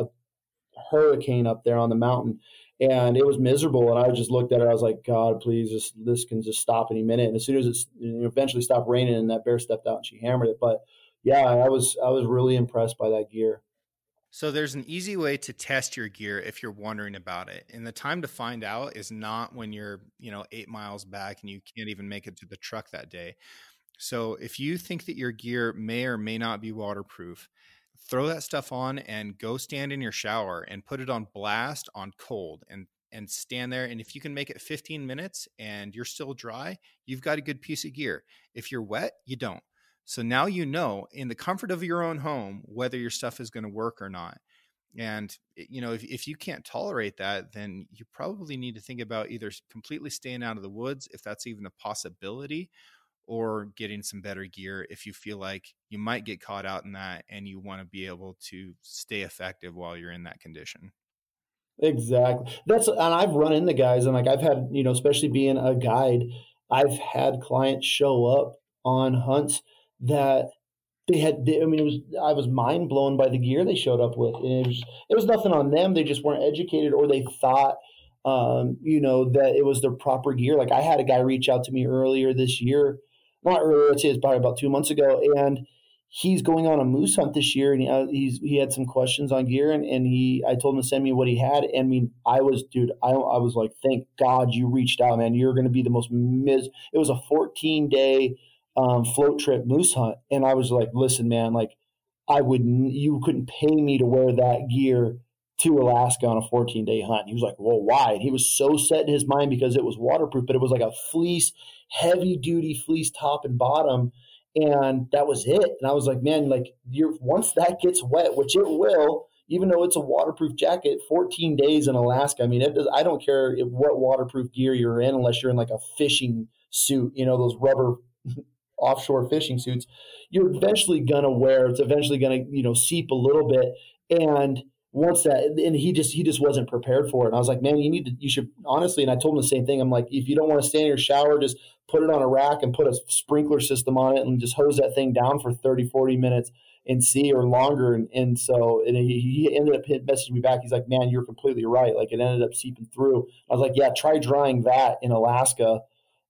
a hurricane up there on the mountain and it was miserable. And I just looked at it. I was like, God, please, this this can just stop any minute. And as soon as it eventually stopped raining, and that bear stepped out and she hammered it. But yeah, I was I was really impressed by that gear. So there's an easy way to test your gear if you're wondering about it. And the time to find out is not when you're, you know, 8 miles back and you can't even make it to the truck that day. So if you think that your gear may or may not be waterproof, throw that stuff on and go stand in your shower and put it on blast on cold and and stand there and if you can make it 15 minutes and you're still dry you've got a good piece of gear. If you're wet you don't. So now you know in the comfort of your own home whether your stuff is going to work or not. And you know if, if you can't tolerate that then you probably need to think about either completely staying out of the woods if that's even a possibility or getting some better gear if you feel like you might get caught out in that and you want to be able to stay effective while you're in that condition. Exactly. That's and I've run into guys and like I've had, you know, especially being a guide, I've had clients show up on hunts that they had they, I mean it was I was mind blown by the gear they showed up with. And it was it was nothing on them. They just weren't educated or they thought um, you know, that it was their proper gear. Like I had a guy reach out to me earlier this year not earlier, let's say it's probably about two months ago, and he's going on a moose hunt this year, and he, uh, he's he had some questions on gear, and, and he I told him to send me what he had. And I mean, I was dude, I I was like, thank God you reached out, man. You're going to be the most mis. It was a 14 day um, float trip moose hunt, and I was like, listen, man, like I would you couldn't pay me to wear that gear to Alaska on a 14 day hunt. He was like, well, why? And he was so set in his mind because it was waterproof, but it was like a fleece heavy duty fleece top and bottom and that was it and i was like man like you're once that gets wet which it will even though it's a waterproof jacket 14 days in alaska i mean it does i don't care if, what waterproof gear you're in unless you're in like a fishing suit you know those rubber offshore fishing suits you're eventually gonna wear it's eventually gonna you know seep a little bit and once that and he just he just wasn't prepared for it. And i was like man you need to you should honestly and i told him the same thing. I'm like if you don't want to stand in your shower just put it on a rack and put a sprinkler system on it and just hose that thing down for 30 40 minutes and see or longer. And, and so and he, he ended up messaging me back. He's like man you're completely right. Like it ended up seeping through. I was like yeah try drying that in alaska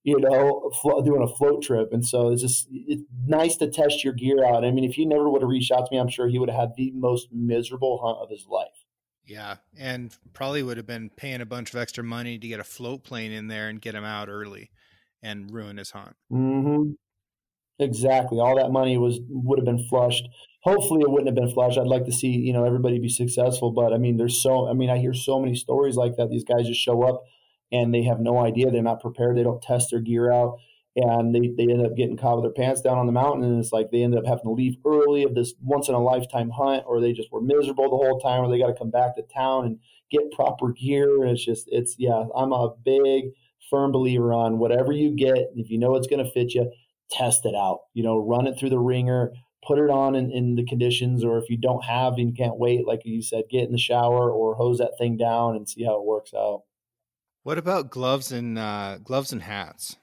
you know, doing a float trip. And so it's just it's nice to test your gear out. I mean, if he never would have reached out to me, I'm sure he would have had the most miserable hunt of his life. Yeah, and probably would have been paying a bunch of extra money to get a float plane in there and get him out early and ruin his hunt. Mm-hmm. Exactly. All that money was would have been flushed. Hopefully, it wouldn't have been flushed. I'd like to see you know everybody be successful, but I mean, there's so I mean, I hear so many stories like that. These guys just show up and they have no idea. They're not prepared. They don't test their gear out. And they, they end up getting caught with their pants down on the mountain. And it's like they end up having to leave early of this once in a lifetime hunt, or they just were miserable the whole time, or they got to come back to town and get proper gear. And it's just, it's, yeah, I'm a big, firm believer on whatever you get, if you know it's going to fit you, test it out. You know, run it through the ringer, put it on in, in the conditions, or if you don't have and you can't wait, like you said, get in the shower or hose that thing down and see how it works out. What about gloves and uh, gloves and hats?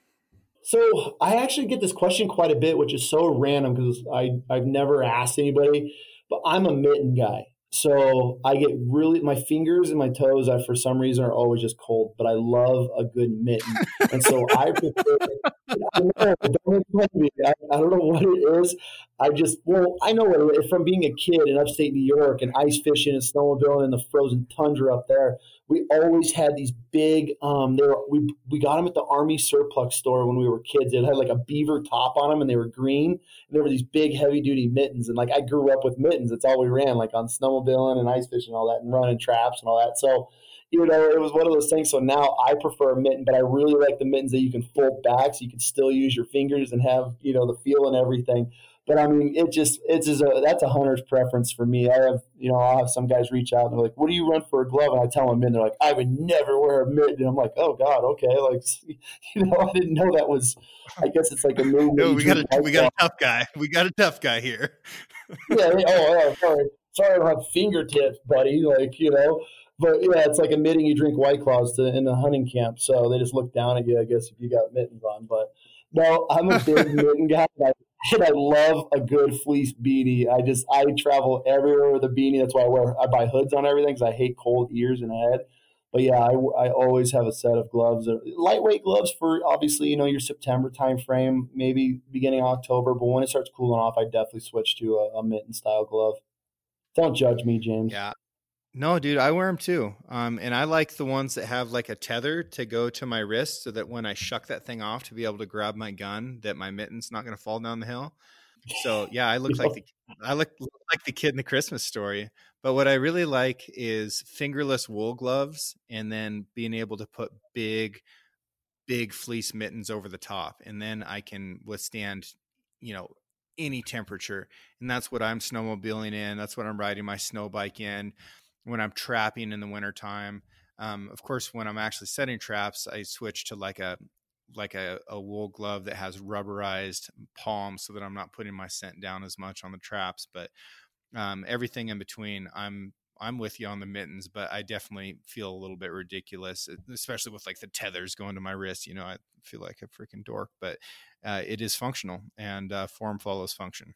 So I actually get this question quite a bit, which is so random because I I've never asked anybody, but I'm a mitten guy. So I get really my fingers and my toes. I for some reason are always just cold, but I love a good mitten, and so I prefer. I, don't know, I, I don't know what it is. I just well, I know it from being a kid in upstate New York and ice fishing and snowmobiling in the frozen tundra up there we always had these big um they were we we got them at the army surplus store when we were kids. It had like a beaver top on them and they were green. And there were these big heavy duty mittens. And like i grew up with mittens. That's all we ran like on snowmobiling and ice fishing and all that and running traps and all that. So you know it was one of those things. So now i prefer a mitten but i really like the mittens that you can fold back so you can still use your fingers and have you know the feel and everything but I mean, it just it's just a that's a hunter's preference for me. I have you know I'll have some guys reach out and they're like, "What do you run for a glove?" And I tell them, and they're like, "I would never wear a mitt." And I'm like, "Oh God, okay." Like you know, I didn't know that was. I guess it's like a new. no, we got a we got a tough guy. We got a tough guy here. yeah. Oh, oh, sorry. Sorry, I don't have fingertips, buddy. Like you know. But yeah, it's like admitting you drink White Claws to, in the hunting camp. So they just look down at you, I guess, if you got mittens on. But no, I'm a big mitten guy. I and I love a good fleece beanie. I just I travel everywhere with a beanie. That's why I wear I buy hoods on everything because I hate cold ears and head. But yeah, I, I always have a set of gloves, uh, lightweight gloves for obviously you know your September time frame, maybe beginning October. But when it starts cooling off, I definitely switch to a, a mitten style glove. Don't judge me, James. Yeah, no, dude, I wear them too. Um, and I like the ones that have like a tether to go to my wrist so that when I shuck that thing off to be able to grab my gun, that my mitten's not going to fall down the hill. So yeah, I look like the I look, look like the kid in the Christmas story. But what I really like is fingerless wool gloves and then being able to put big, big fleece mittens over the top. And then I can withstand, you know, any temperature. And that's what I'm snowmobiling in. That's what I'm riding my snow bike in when I'm trapping in the wintertime. Um, of course, when I'm actually setting traps, I switch to like a like a, a wool glove that has rubberized palms so that I'm not putting my scent down as much on the traps. But um, everything in between, I'm I'm with you on the mittens, but I definitely feel a little bit ridiculous, especially with like the tethers going to my wrist. You know, I feel like a freaking dork, but uh, it is functional and uh, form follows function.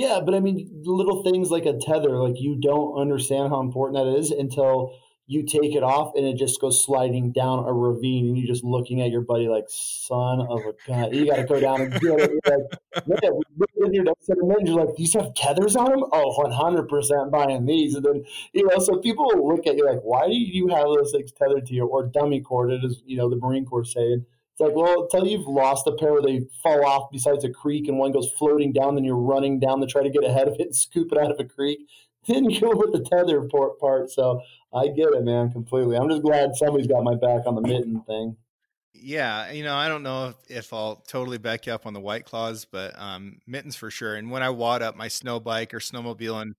Yeah, but I mean, little things like a tether, like you don't understand how important that is until you take it off and it just goes sliding down a ravine and you're just looking at your buddy like, son of a gun, you got to go down and get it. You're like, of men, you're like, these have tethers on them? Oh, 100% buying these. And then, you know, so people will look at you like, why do you have those things tethered to you or dummy corded, as, you know, the Marine Corps saying. It's like, well, until you've lost a pair, they fall off besides a creek and one goes floating down, then you're running down to try to get ahead of it and scoop it out of a creek. You go with the tether part. So I get it, man, completely. I'm just glad somebody's got my back on the mitten thing. Yeah, you know, I don't know if, if I'll totally back you up on the white claws, but um, mittens for sure. And when I wad up my snow bike or snowmobile and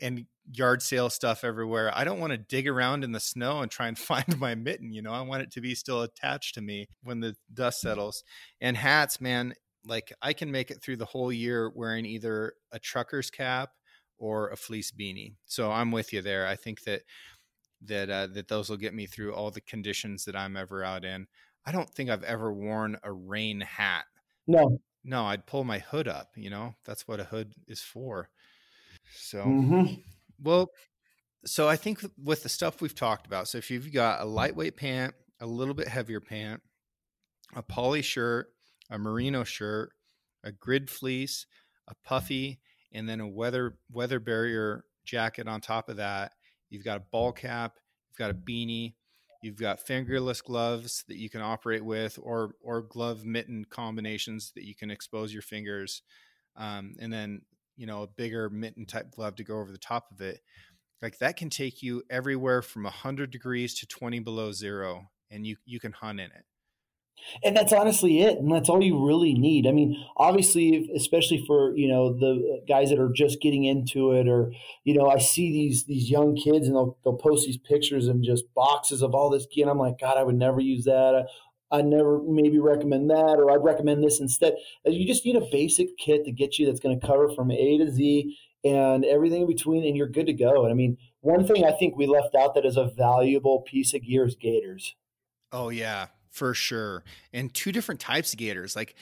and yard sale stuff everywhere. I don't want to dig around in the snow and try and find my mitten. You know, I want it to be still attached to me when the dust settles. And hats, man, like I can make it through the whole year wearing either a trucker's cap or a fleece beanie. So I'm with you there. I think that that uh, that those will get me through all the conditions that I'm ever out in. I don't think I've ever worn a rain hat. No. No, I'd pull my hood up, you know. That's what a hood is for. So, mm-hmm. well, so I think with the stuff we've talked about, so if you've got a lightweight pant, a little bit heavier pant, a poly shirt, a merino shirt, a grid fleece, a puffy, and then a weather weather barrier jacket on top of that. You've got a ball cap, you've got a beanie, you've got fingerless gloves that you can operate with, or or glove mitten combinations that you can expose your fingers, um, and then you know a bigger mitten type glove to go over the top of it like that can take you everywhere from 100 degrees to 20 below zero and you you can hunt in it. And that's honestly it, and that's all you really need. I mean, obviously, especially for you know the guys that are just getting into it, or you know, I see these these young kids and they'll they'll post these pictures and just boxes of all this gear, and I'm like, God, I would never use that. I never maybe recommend that, or I'd recommend this instead. Uh, you just need a basic kit to get you that's going to cover from A to Z and everything in between, and you're good to go. And I mean, one thing I think we left out that is a valuable piece of gear is gaiters. Oh yeah, for sure. And two different types of gaiters. Like,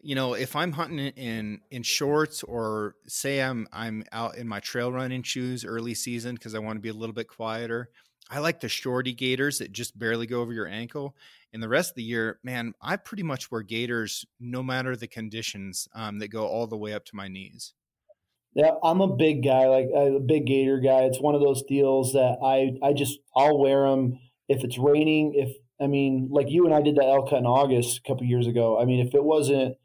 you know, if I'm hunting in in shorts, or say I'm I'm out in my trail running shoes early season because I want to be a little bit quieter. I like the shorty gaiters that just barely go over your ankle. And the rest of the year, man, I pretty much wear gaiters no matter the conditions um, that go all the way up to my knees. Yeah, I'm a big guy, like a big gaiter guy. It's one of those deals that I I just I'll wear them if it's raining. If I mean, like you and I did the elk in August a couple years ago. I mean, if it wasn't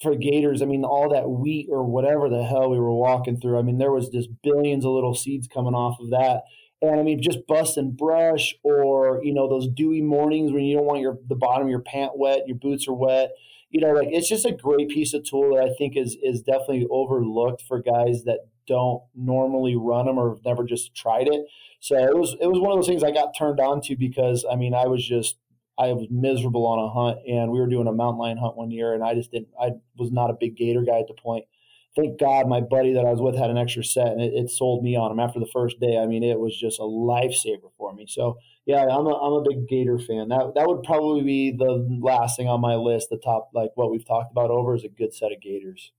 for gaiters, I mean, all that wheat or whatever the hell we were walking through. I mean, there was just billions of little seeds coming off of that and I mean, just busting brush or, you know, those dewy mornings when you don't want your the bottom of your pant wet, your boots are wet. You know, like it's just a great piece of tool that I think is is definitely overlooked for guys that don't normally run them or have never just tried it. So it was it was one of those things I got turned on to because I mean I was just I was miserable on a hunt and we were doing a mountain lion hunt one year and I just didn't I was not a big gaiter guy at the point thank God my buddy that I was with had an extra set and it, it, sold me on him after the first day. I mean, it was just a lifesaver for me. So yeah, I'm a, I'm a big Gaiter fan. That, that would probably be the last thing on my list. The top, like what we've talked about over is a good set of Gaiters.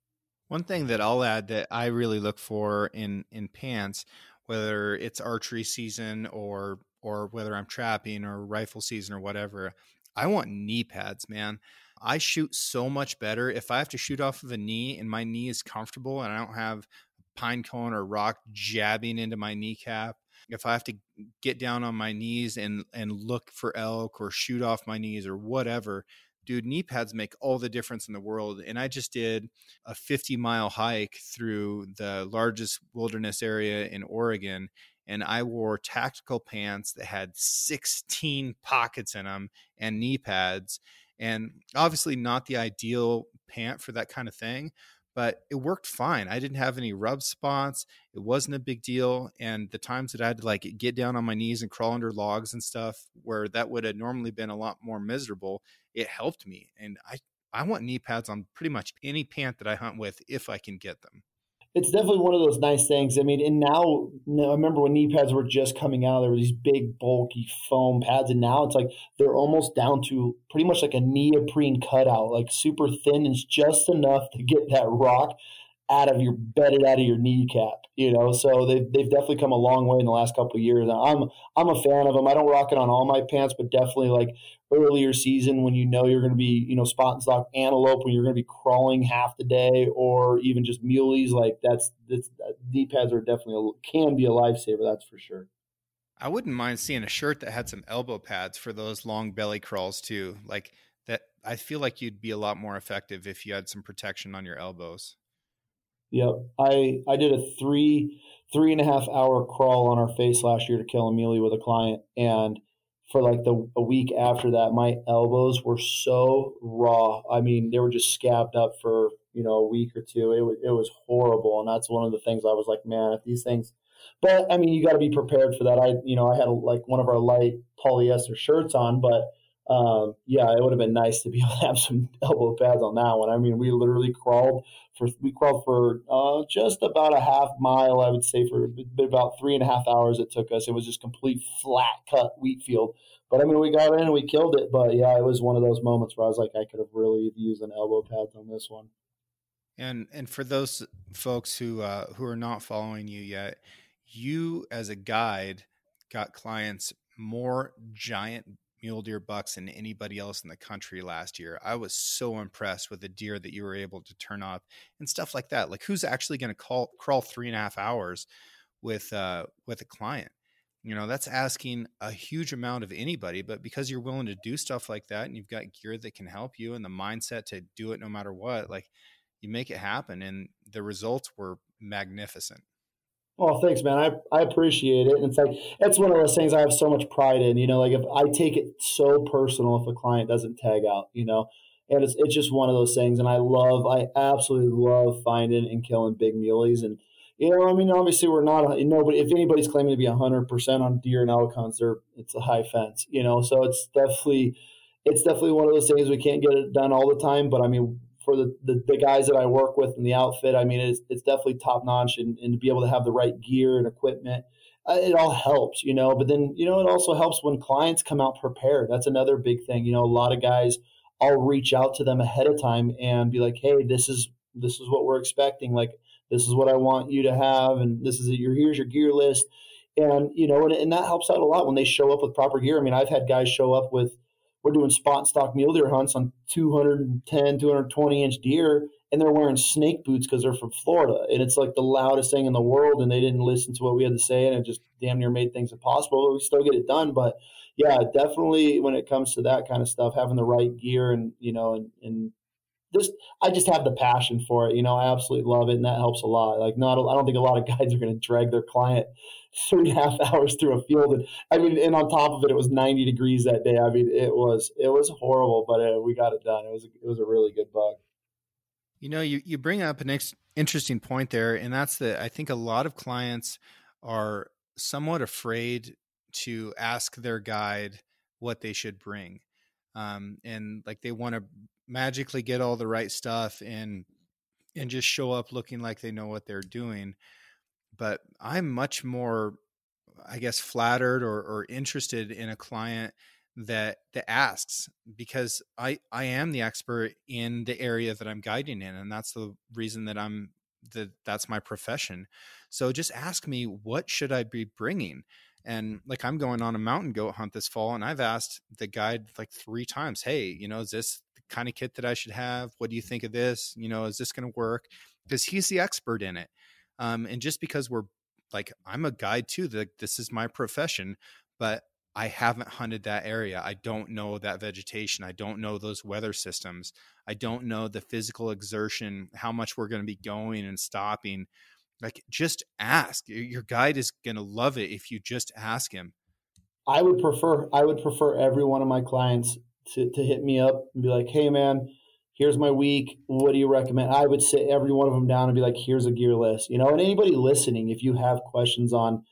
One thing that I'll add that I really look for in, in pants, whether it's archery season or, or whether I'm trapping or rifle season or whatever, I want knee pads, man. I shoot so much better if I have to shoot off of a knee and my knee is comfortable and I don't have a pine cone or rock jabbing into my kneecap. If I have to get down on my knees and and look for elk or shoot off my knees or whatever, dude, knee pads make all the difference in the world. And I just did a 50 mile hike through the largest wilderness area in Oregon. And I wore tactical pants that had 16 pockets in them and knee pads and obviously not the ideal pant for that kind of thing but it worked fine. I didn't have any rub spots it wasn't a big deal and the times that i had to like get down on my knees and crawl under logs and stuff where that would have normally been a lot more miserable it helped me and i i want knee pads on pretty much any pant that i hunt with if i can get them it's definitely one of those nice things. I mean, and now, I remember when knee pads were just coming out, there were these big, bulky foam pads, and now it's like they're almost down to pretty much like a neoprene cutout, like super thin and just enough to get that rock out of your bedded out of your kneecap, you know. So they've they've definitely come a long way in the last couple of years. I'm I'm a fan of them. I don't rock it on all my pants, but definitely like earlier season when you know you're going to be you know spot and stalk antelope when you're going to be crawling half the day, or even just muleys. Like that's that's uh, knee pads are definitely a, can be a lifesaver. That's for sure. I wouldn't mind seeing a shirt that had some elbow pads for those long belly crawls too. Like that, I feel like you'd be a lot more effective if you had some protection on your elbows. Yep. I I did a three three and a half hour crawl on our face last year to kill a muley with a client, and for like the a week after that, my elbows were so raw. I mean, they were just scabbed up for you know a week or two. It was it was horrible, and that's one of the things I was like, man, if these things. But I mean, you got to be prepared for that. I you know I had a, like one of our light polyester shirts on, but um, yeah, it would have been nice to be able to have some elbow pads on that one. I mean, we literally crawled for we crawled for uh, just about a half mile, I would say, for about three and a half hours. It took us. It was just complete flat cut wheat field. But I mean, we got in and we killed it. But yeah, it was one of those moments where I was like, I could have really used an elbow pads on this one. And and for those folks who uh, who are not following you yet, you as a guide got clients more giant mule deer bucks than anybody else in the country last year. I was so impressed with the deer that you were able to turn up and stuff like that. Like who's actually going to call crawl three and a half hours with uh, with a client? You know, that's asking a huge amount of anybody, but because you're willing to do stuff like that and you've got gear that can help you and the mindset to do it no matter what, like you make it happen. And the results were magnificent. Oh, thanks, man. I, I appreciate it. And it's like, it's one of those things I have so much pride in, you know, like if I take it so personal if a client doesn't tag out, you know, and it's, it's just one of those things. And I love, I absolutely love finding and killing big muleys. And, you know, I mean, obviously we're not, nobody, if anybody's claiming to be hundred percent on deer and elk hunts, they're, it's a high fence, you know, so it's definitely, it's definitely one of those things we can't get it done all the time, but I mean, for the, the, the, guys that I work with in the outfit, I mean, it's, it's definitely top notch and, and to be able to have the right gear and equipment, uh, it all helps, you know, but then, you know, it also helps when clients come out prepared. That's another big thing. You know, a lot of guys, I'll reach out to them ahead of time and be like, Hey, this is, this is what we're expecting. Like, this is what I want you to have. And this is your, here's your gear list. And, you know, and, and that helps out a lot when they show up with proper gear. I mean, I've had guys show up with, we're doing spot and stalk mule deer hunts on 210, 220 inch deer, and they're wearing snake boots because they're from Florida. And it's like the loudest thing in the world, and they didn't listen to what we had to say, and it just damn near made things impossible. But we still get it done. But yeah, definitely when it comes to that kind of stuff, having the right gear and, you know, and, and just I just have the passion for it. You know, I absolutely love it, and that helps a lot. Like, not I don't think a lot of guys are going to drag their client three and a half hours through a field, and I mean, and on top of it, it was ninety degrees that day. I mean, it was it was horrible, but uh, we got it done. It was it was a really good bug. You know, you you bring up an ex- interesting point there, and that's that I think a lot of clients are somewhat afraid to ask their guide what they should bring. Um, and like they want to magically get all the right stuff and and just show up looking like they know what they're doing but i'm much more i guess flattered or, or interested in a client that that asks because i i am the expert in the area that i'm guiding in and that's the reason that i'm that that's my profession. So just ask me what should i be bringing? And like I'm going on a mountain goat hunt this fall, and I've asked the guide like three times, "Hey, you know, is this kind of kit that I should have? What do you think of this? You know, is this going to work?" Because he's the expert in it. Um, and just because we're like, I'm a guide too. That this is my profession, but I haven't hunted that area. I don't know that vegetation. I don't know those weather systems. I don't know the physical exertion, how much we're going to be going and stopping like just ask your guide is going to love it if you just ask him i would prefer i would prefer every one of my clients to, to hit me up and be like hey man here's my week. What do you recommend? I would sit every one of them down and be like here's a gear list you know and anybody listening if you have questions on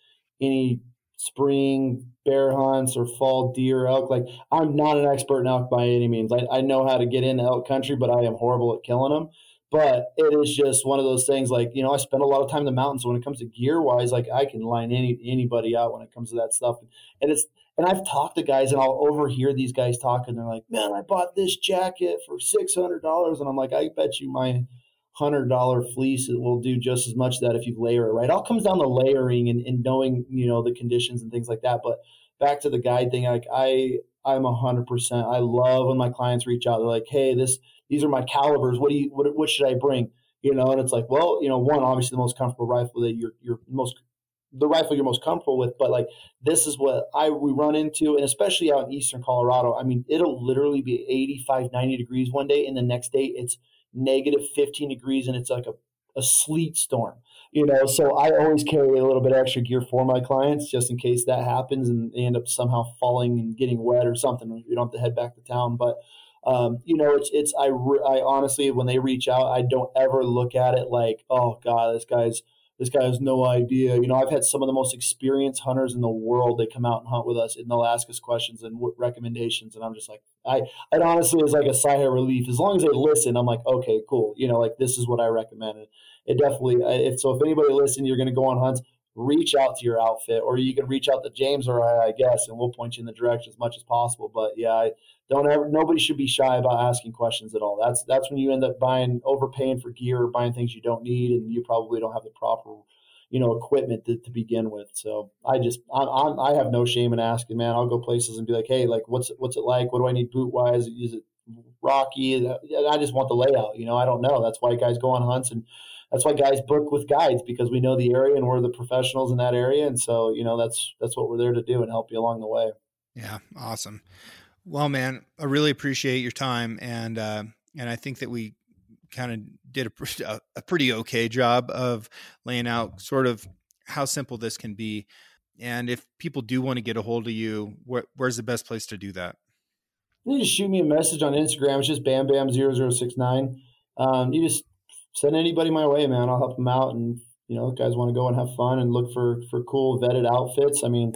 any spring bear hunts or fall deer elk like i'm not an expert in elk by any means. I, I know how to get into elk country but i am horrible at killing them but it is just one of those things like you know i spend a lot of time in the mountains. So when it comes to gear wise like i can line any anybody out when it comes to that stuff. And it's and i've talked to guys and i'll overhear these guys talking they're like man i bought this jacket for $600 and i'm like i bet you my hundred dollar fleece will do just as much that if you layer it right. It all comes down to layering and, and knowing you know the conditions and things like that. But back to the guide thing, like I I'm a hundred percent. I love when my clients reach out. They're like, hey, this these are my calibers. What do you what, what should I bring? You know, and it's like, well, you know, one obviously the most comfortable rifle that you're you're most the rifle you're most comfortable with, but like this is what I we run into, and especially out in eastern Colorado. I mean, it'll literally be 85, 90 degrees one day, and the next day it's negative 15 degrees, and it's like a, a sleet storm. You know, so I always carry a little bit extra gear for my clients just in case that happens and they end up somehow falling and getting wet or something. You don't have to head back to town, but um, you know, it's it's I I honestly when they reach out, I don't ever look at it like, oh god, this guy's this guy has no idea. You know, I've had some of the most experienced hunters in the world. They come out and hunt with us, and they'll ask us questions and recommendations, and I'm just like, I it honestly is like a sigh of relief. As long as they listen, I'm like, okay, cool. You know, like this is what I recommend. It definitely. If so, if anybody listens, you're going to go on hunts reach out to your outfit or you can reach out to James or I, I, guess, and we'll point you in the direction as much as possible. But yeah, I don't ever, nobody should be shy about asking questions at all. That's, that's when you end up buying, overpaying for gear or buying things you don't need and you probably don't have the proper, you know, equipment to, to begin with. So I just, I'm, I'm, i have no shame in asking, man. I'll go places and be like, Hey, like, what's, what's it like? What do I need boot wise? Is it rocky? I just want the layout, you know, I don't know. That's why guys go on hunts and, that's why guys book with guides because we know the area and we're the professionals in that area. And so, you know, that's, that's what we're there to do and help you along the way. Yeah. Awesome. Well, man, I really appreciate your time. And, uh, and I think that we kind of did a, a pretty okay job of laying out sort of how simple this can be. And if people do want to get a hold of you, where, where's the best place to do that? You just shoot me a message on Instagram. It's just bam bam 0069. Um, you just send anybody my way, man. I'll help them out. And, you know, guys want to go and have fun and look for, for cool vetted outfits. I mean,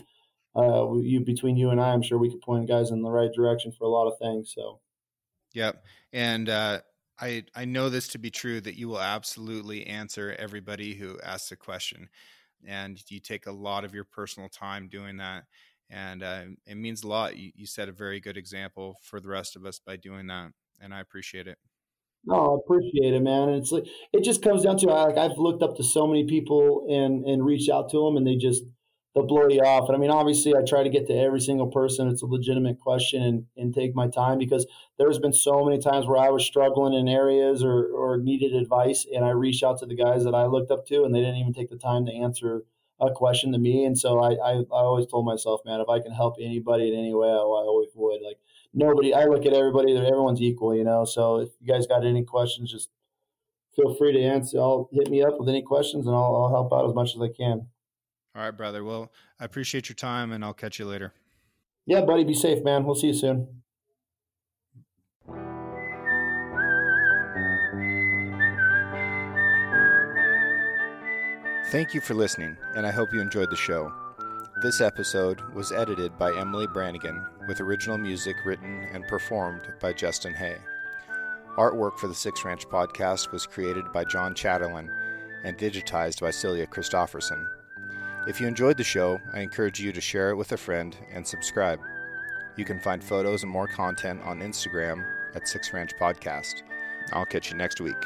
uh, you between you and I, I'm sure we could point guys in the right direction for a lot of things. So, yep. And, uh, I, I know this to be true that you will absolutely answer everybody who asks a question and you take a lot of your personal time doing that and uh, it means a lot you, you set a very good example for the rest of us by doing that and i appreciate it no, I appreciate it, man. And it's like it just comes down to like I've looked up to so many people and and reached out to them, and they just they'll blow you off. And I mean, obviously, I try to get to every single person. It's a legitimate question and, and take my time because there's been so many times where I was struggling in areas or, or needed advice, and I reached out to the guys that I looked up to, and they didn't even take the time to answer a question to me. And so I, I, I always told myself, man, if I can help anybody in any way, I, I always would. Like nobody, I look at everybody, everyone's equal, you know. So if you guys got any questions, just feel free to answer. I'll hit me up with any questions, and I'll, I'll help out as much as I can. All right, brother. Well, I appreciate your time, and I'll catch you later. Yeah, buddy. Be safe, man. We'll see you soon. Thank you for listening, and I hope you enjoyed the show. This episode was edited by Emily Brannigan, with original music written and performed by Justin Hay. Artwork for the Six Ranch podcast was created by John Chatterlin and digitized by Celia Christofferson. If you enjoyed the show, I encourage you to share it with a friend and subscribe. You can find photos and more content on Instagram at Six Ranch Podcast. I'll catch you next week.